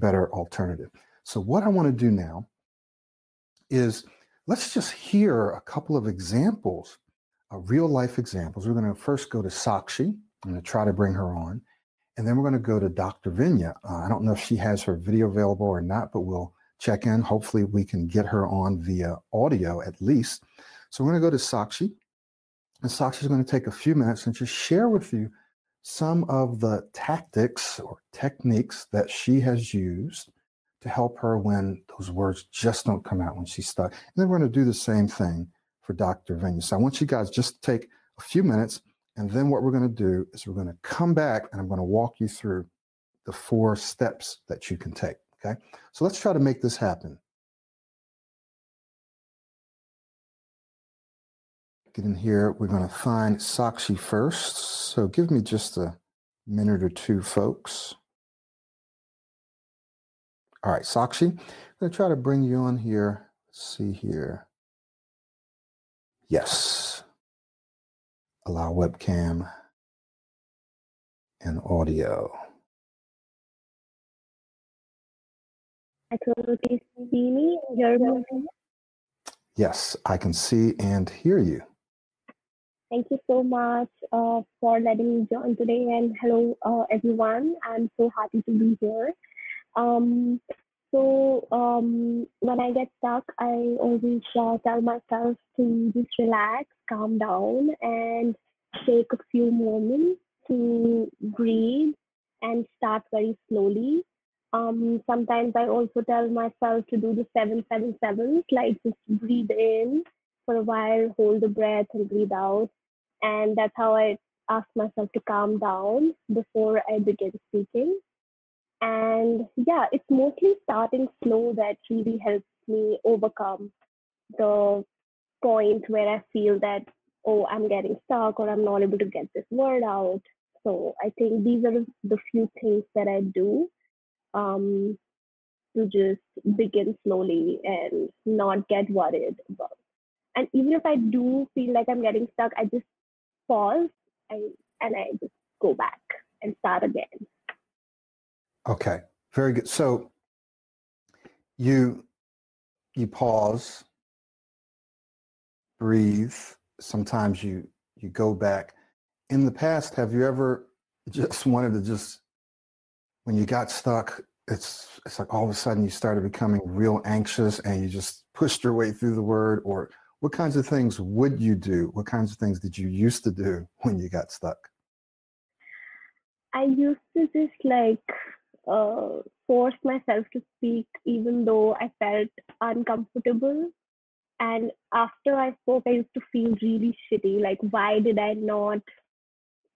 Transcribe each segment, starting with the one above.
better alternative. So, what I want to do now is let's just hear a couple of examples, uh, real life examples. We're going to first go to Sakshi. I'm going to try to bring her on. And then we're going to go to Dr. Vinya. Uh, I don't know if she has her video available or not, but we'll check in. Hopefully, we can get her on via audio at least. So, we're going to go to Sakshi. And Sakshi is going to take a few minutes and just share with you some of the tactics or techniques that she has used to help her when those words just don't come out when she's stuck. And then we're going to do the same thing for Dr. Vinya. So I want you guys just to take a few minutes, and then what we're going to do is we're going to come back and I'm going to walk you through the four steps that you can take. Okay. So let's try to make this happen. Get in here. We're going to find Sakshi first. So give me just a minute or two, folks. All right, Sakshi, I'm going to try to bring you on here. Let's see here. Yes. Allow webcam and audio. I totally see me. Yes, I can see and hear you. Thank you so much uh, for letting me join today. And hello, uh, everyone. I'm so happy to be here. Um, so um, when I get stuck, I always uh, tell myself to just relax, calm down, and take a few moments to breathe and start very slowly. Um, sometimes I also tell myself to do the seven seven sevens, like just breathe in for a while, hold the breath, and breathe out. And that's how I ask myself to calm down before I begin speaking. And yeah, it's mostly starting slow that really helps me overcome the point where I feel that, oh, I'm getting stuck or I'm not able to get this word out. So I think these are the few things that I do um, to just begin slowly and not get worried about. And even if I do feel like I'm getting stuck, I just pause I, and I just go back and start again. Okay, very good. So you you pause, breathe. Sometimes you you go back. In the past, have you ever just wanted to just when you got stuck? It's it's like all of a sudden you started becoming real anxious and you just pushed your way through the word. Or what kinds of things would you do? What kinds of things did you used to do when you got stuck? I used to just like uh, force myself to speak even though I felt uncomfortable. And after I spoke, I used to feel really shitty. Like, why did I not,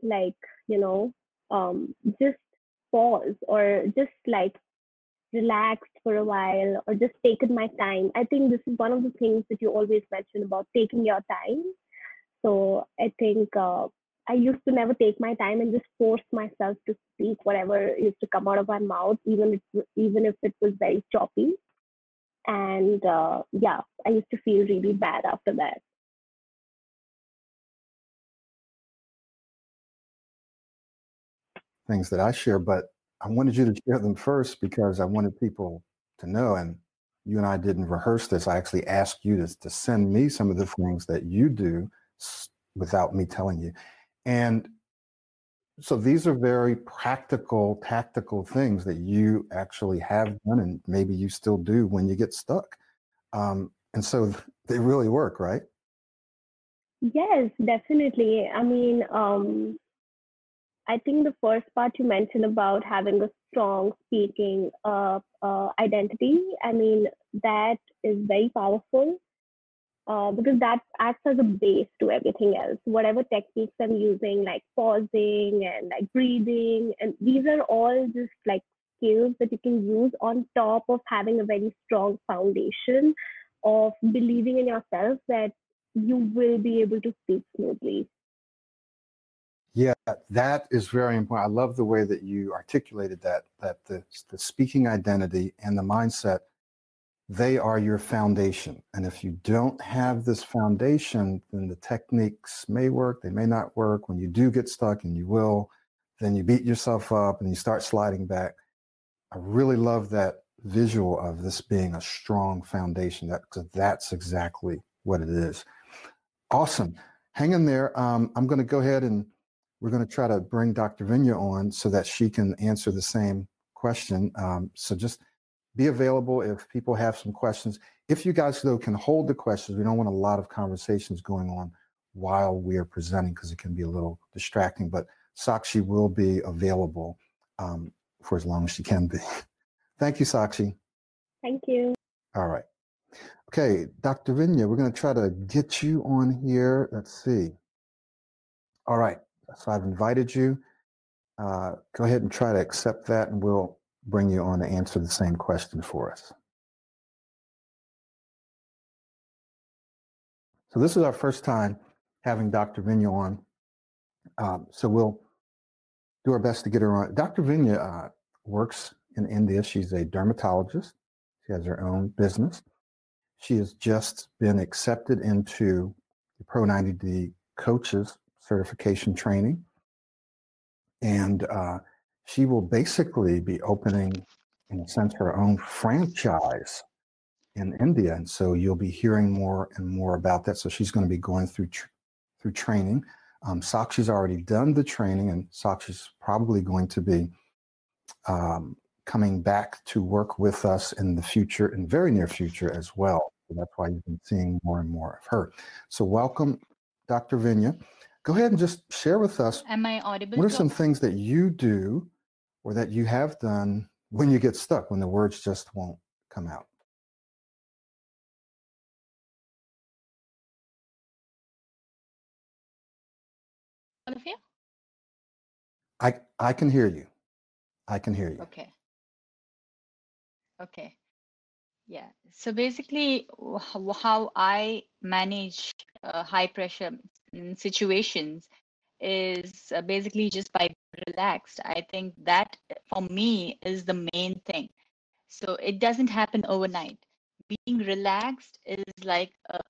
like, you know, um, just pause or just like relaxed for a while or just taken my time? I think this is one of the things that you always mention about taking your time. So I think uh, I used to never take my time and just force myself to speak whatever used to come out of my mouth, even if even if it was very choppy. And uh, yeah, I used to feel really bad after that. Things that I share, but I wanted you to share them first because I wanted people to know. And you and I didn't rehearse this. I actually asked you to, to send me some of the things that you do without me telling you. And so these are very practical, tactical things that you actually have done and maybe you still do when you get stuck. Um, and so they really work, right? Yes, definitely. I mean, um, I think the first part you mentioned about having a strong speaking uh, uh, identity, I mean, that is very powerful uh, because that acts as a base to everything else. Whatever techniques I'm using, like pausing and like breathing, and these are all just like skills that you can use on top of having a very strong foundation of believing in yourself that you will be able to speak smoothly. Yeah, that is very important. I love the way that you articulated that that the, the speaking identity and the mindset they are your foundation. And if you don't have this foundation, then the techniques may work, they may not work. When you do get stuck, and you will, then you beat yourself up and you start sliding back. I really love that visual of this being a strong foundation. That that's exactly what it is. Awesome. Hang in there. Um, I'm going to go ahead and we're going to try to bring Dr. Vinya on so that she can answer the same question. Um, so just be available if people have some questions. If you guys though can hold the questions, we don't want a lot of conversations going on while we are presenting because it can be a little distracting. But Sakshi will be available um, for as long as she can be. Thank you, Sakshi. Thank you. All right. Okay, Dr. Vinya, we're going to try to get you on here. Let's see. All right. So I've invited you. Uh, go ahead and try to accept that, and we'll bring you on to answer the same question for us. So this is our first time having Dr. Vinya on. Um, so we'll do our best to get her on. Dr. Vinya uh, works in India. She's a dermatologist. She has her own business. She has just been accepted into the Pro 90D coaches certification training. And uh, she will basically be opening, in a sense, her own franchise in India. And so you'll be hearing more and more about that. So she's going to be going through tr- through training. Um, Sakshi's already done the training, and Sakshi's probably going to be um, coming back to work with us in the future, in very near future as well. So that's why you've been seeing more and more of her. So welcome, Dr. Vinya. Go ahead and just share with us. Am I audible? What are some things that you do or that you have done when you get stuck, when the words just won't come out? All of you? I I can hear you. I can hear you. Okay. Okay. Yeah. So basically, how I manage uh, high pressure situations is uh, basically just by relaxed. I think that for me is the main thing. So it doesn't happen overnight. Being relaxed is like a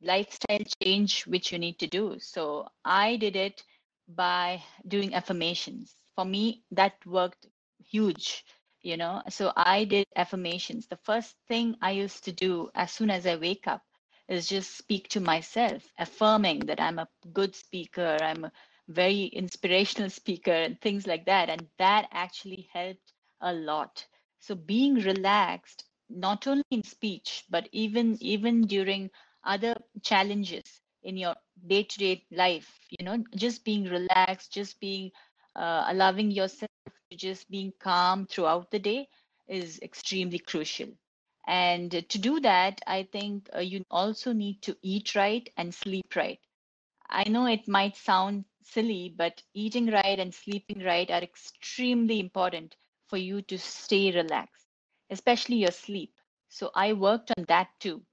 lifestyle change which you need to do. So I did it by doing affirmations. For me, that worked huge, you know. So I did affirmations. The first thing I used to do as soon as I wake up is just speak to myself, affirming that I'm a good speaker, I'm a very inspirational speaker, and things like that. And that actually helped a lot. So being relaxed, not only in speech, but even even during other challenges in your day-to-day life, you know, just being relaxed, just being uh, allowing yourself to just being calm throughout the day is extremely crucial. And to do that, I think uh, you also need to eat right and sleep right. I know it might sound silly, but eating right and sleeping right are extremely important for you to stay relaxed, especially your sleep. So I worked on that too.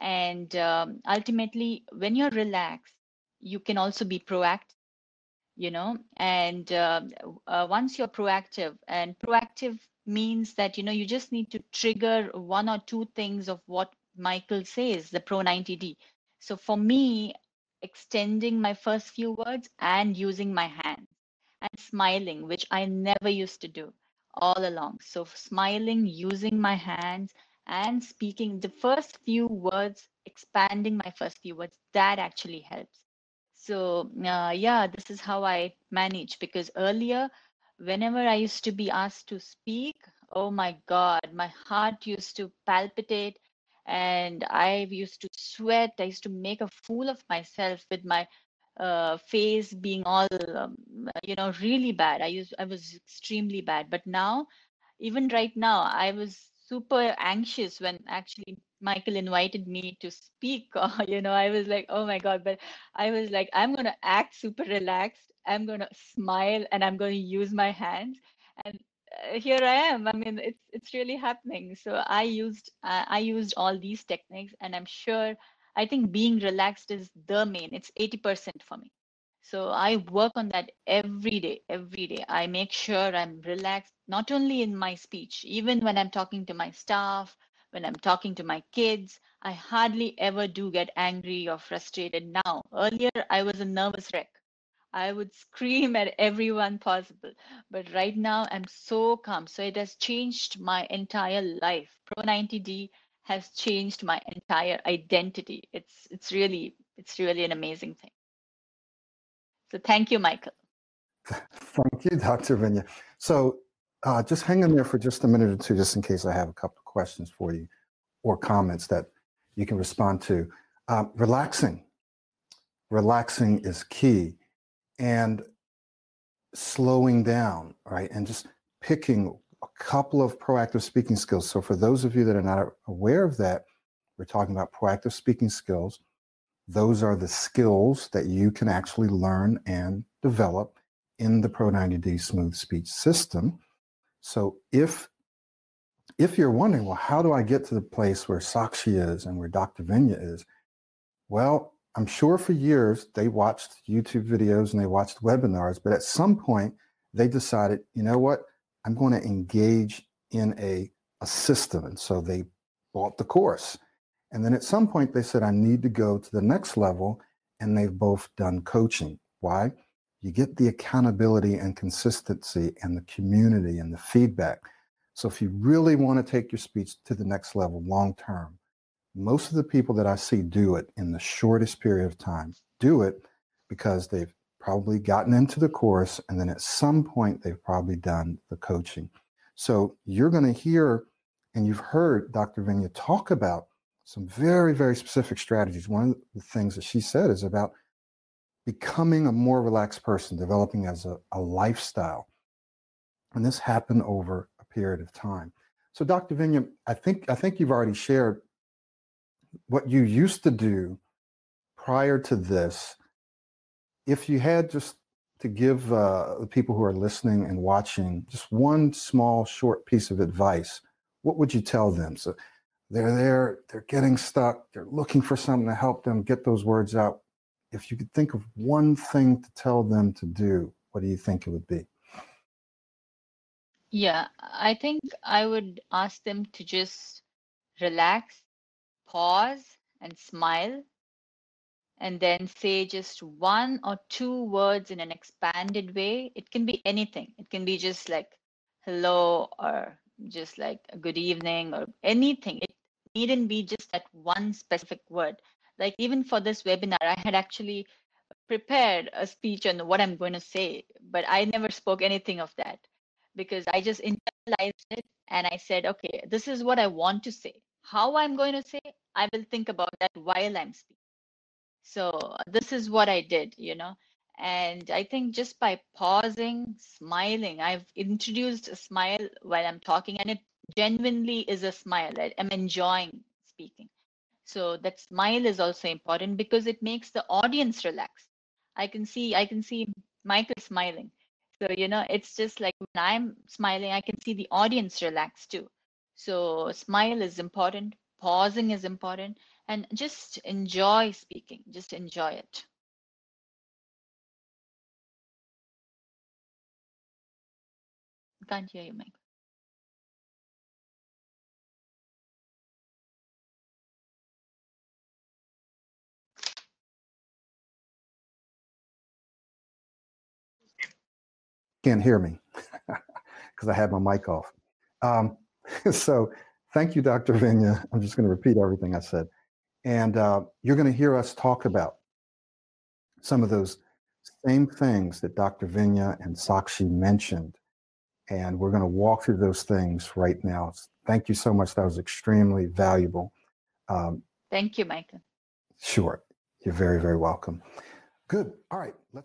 And um, ultimately, when you're relaxed, you can also be proactive, you know, and uh, uh, once you're proactive, and proactive means that you know you just need to trigger one or two things of what Michael says, the Pro 90D. So for me, extending my first few words and using my hands and smiling, which I never used to do all along. So smiling, using my hands and speaking the first few words, expanding my first few words, that actually helps. So uh, yeah, this is how I manage because earlier whenever I used to be asked to speak, oh my God, my heart used to palpitate and I used to sweat. I used to make a fool of myself with my uh, face being all, um, you know, really bad. I used, I was extremely bad. But now, even right now, I was super anxious when actually Michael invited me to speak. you know, I was like, oh my God, but I was like, I'm going to act super relaxed I'm going to smile and I'm going to use my hands. And uh, here I am. I mean, it's it's really happening. So I used uh, I used all these techniques, and I'm sure I think being relaxed is the main. It's 80% for me. So I work on that every day, every day. I make sure I'm relaxed, not only in my speech, even when I'm talking to my staff, when I'm talking to my kids, I hardly ever do get angry or frustrated now. Earlier, I was a nervous wreck. I would scream at everyone possible. But right now, I'm so calm. So it has changed my entire life. Pro 90D has changed my entire identity. It's it's really it's really an amazing thing. So thank you, Michael. Thank you, Dr. Vinya. So uh, just hang in there for just a minute or two, just in case I have a couple of questions for you or comments that you can respond to. Uh, relaxing. Relaxing is key. And slowing down, right? And just picking a couple of proactive speaking skills. So, for those of you that are not aware of that, we're talking about proactive speaking skills. Those are the skills that you can actually learn and develop in the Pro 90D Smooth Speech system. So, if if you're wondering, well, how do I get to the place where Sakshi is and where Dr. Vinya is? Well, I'm sure for years they watched YouTube videos and they watched webinars, but at some point they decided, you know what, I'm going to engage in a, a system. And so they bought the course. And then at some point they said, I need to go to the next level. And they've both done coaching. Why? You get the accountability and consistency and the community and the feedback. So if you really want to take your speech to the next level long term, most of the people that I see do it in the shortest period of time do it because they've probably gotten into the course and then at some point they've probably done the coaching. So you're going to hear and you've heard Dr. Vinya talk about some very, very specific strategies. One of the things that she said is about becoming a more relaxed person, developing as a, a lifestyle. And this happened over a period of time. So Dr. Vinya, I think I think you've already shared what you used to do prior to this, if you had just to give uh, the people who are listening and watching just one small short piece of advice, what would you tell them? So they're there, they're getting stuck, they're looking for something to help them get those words out. If you could think of one thing to tell them to do, what do you think it would be? Yeah, I think I would ask them to just relax pause and smile, and then say just one or two words in an expanded way. It can be anything. It can be just like hello or just like good evening or anything. It needn't be just that one specific word. Like even for this webinar, I had actually prepared a speech on what I'm going to say, but I never spoke anything of that because I just internalized it and I said, okay, this is what I want to say. How I'm going to say, I will think about that while I'm speaking. So this is what I did, you know. And I think just by pausing, smiling, I've introduced a smile while I'm talking, and it genuinely is a smile. I'm enjoying speaking. So that smile is also important because it makes the audience relax. I can see, I can see Michael smiling. So, you know, it's just like when I'm smiling, I can see the audience relax too. So smile is important pausing is important and just enjoy speaking just enjoy it can't hear you mike can't hear me because I had my mic off. Um, so Thank you, Dr. Vinya. I'm just going to repeat everything I said. And uh, you're going to hear us talk about some of those same things that Dr. Vinya and Sakshi mentioned. And we're going to walk through those things right now. Thank you so much. That was extremely valuable. Um, Thank you, Michael. Sure. You're very, very welcome. Good. All right. Let's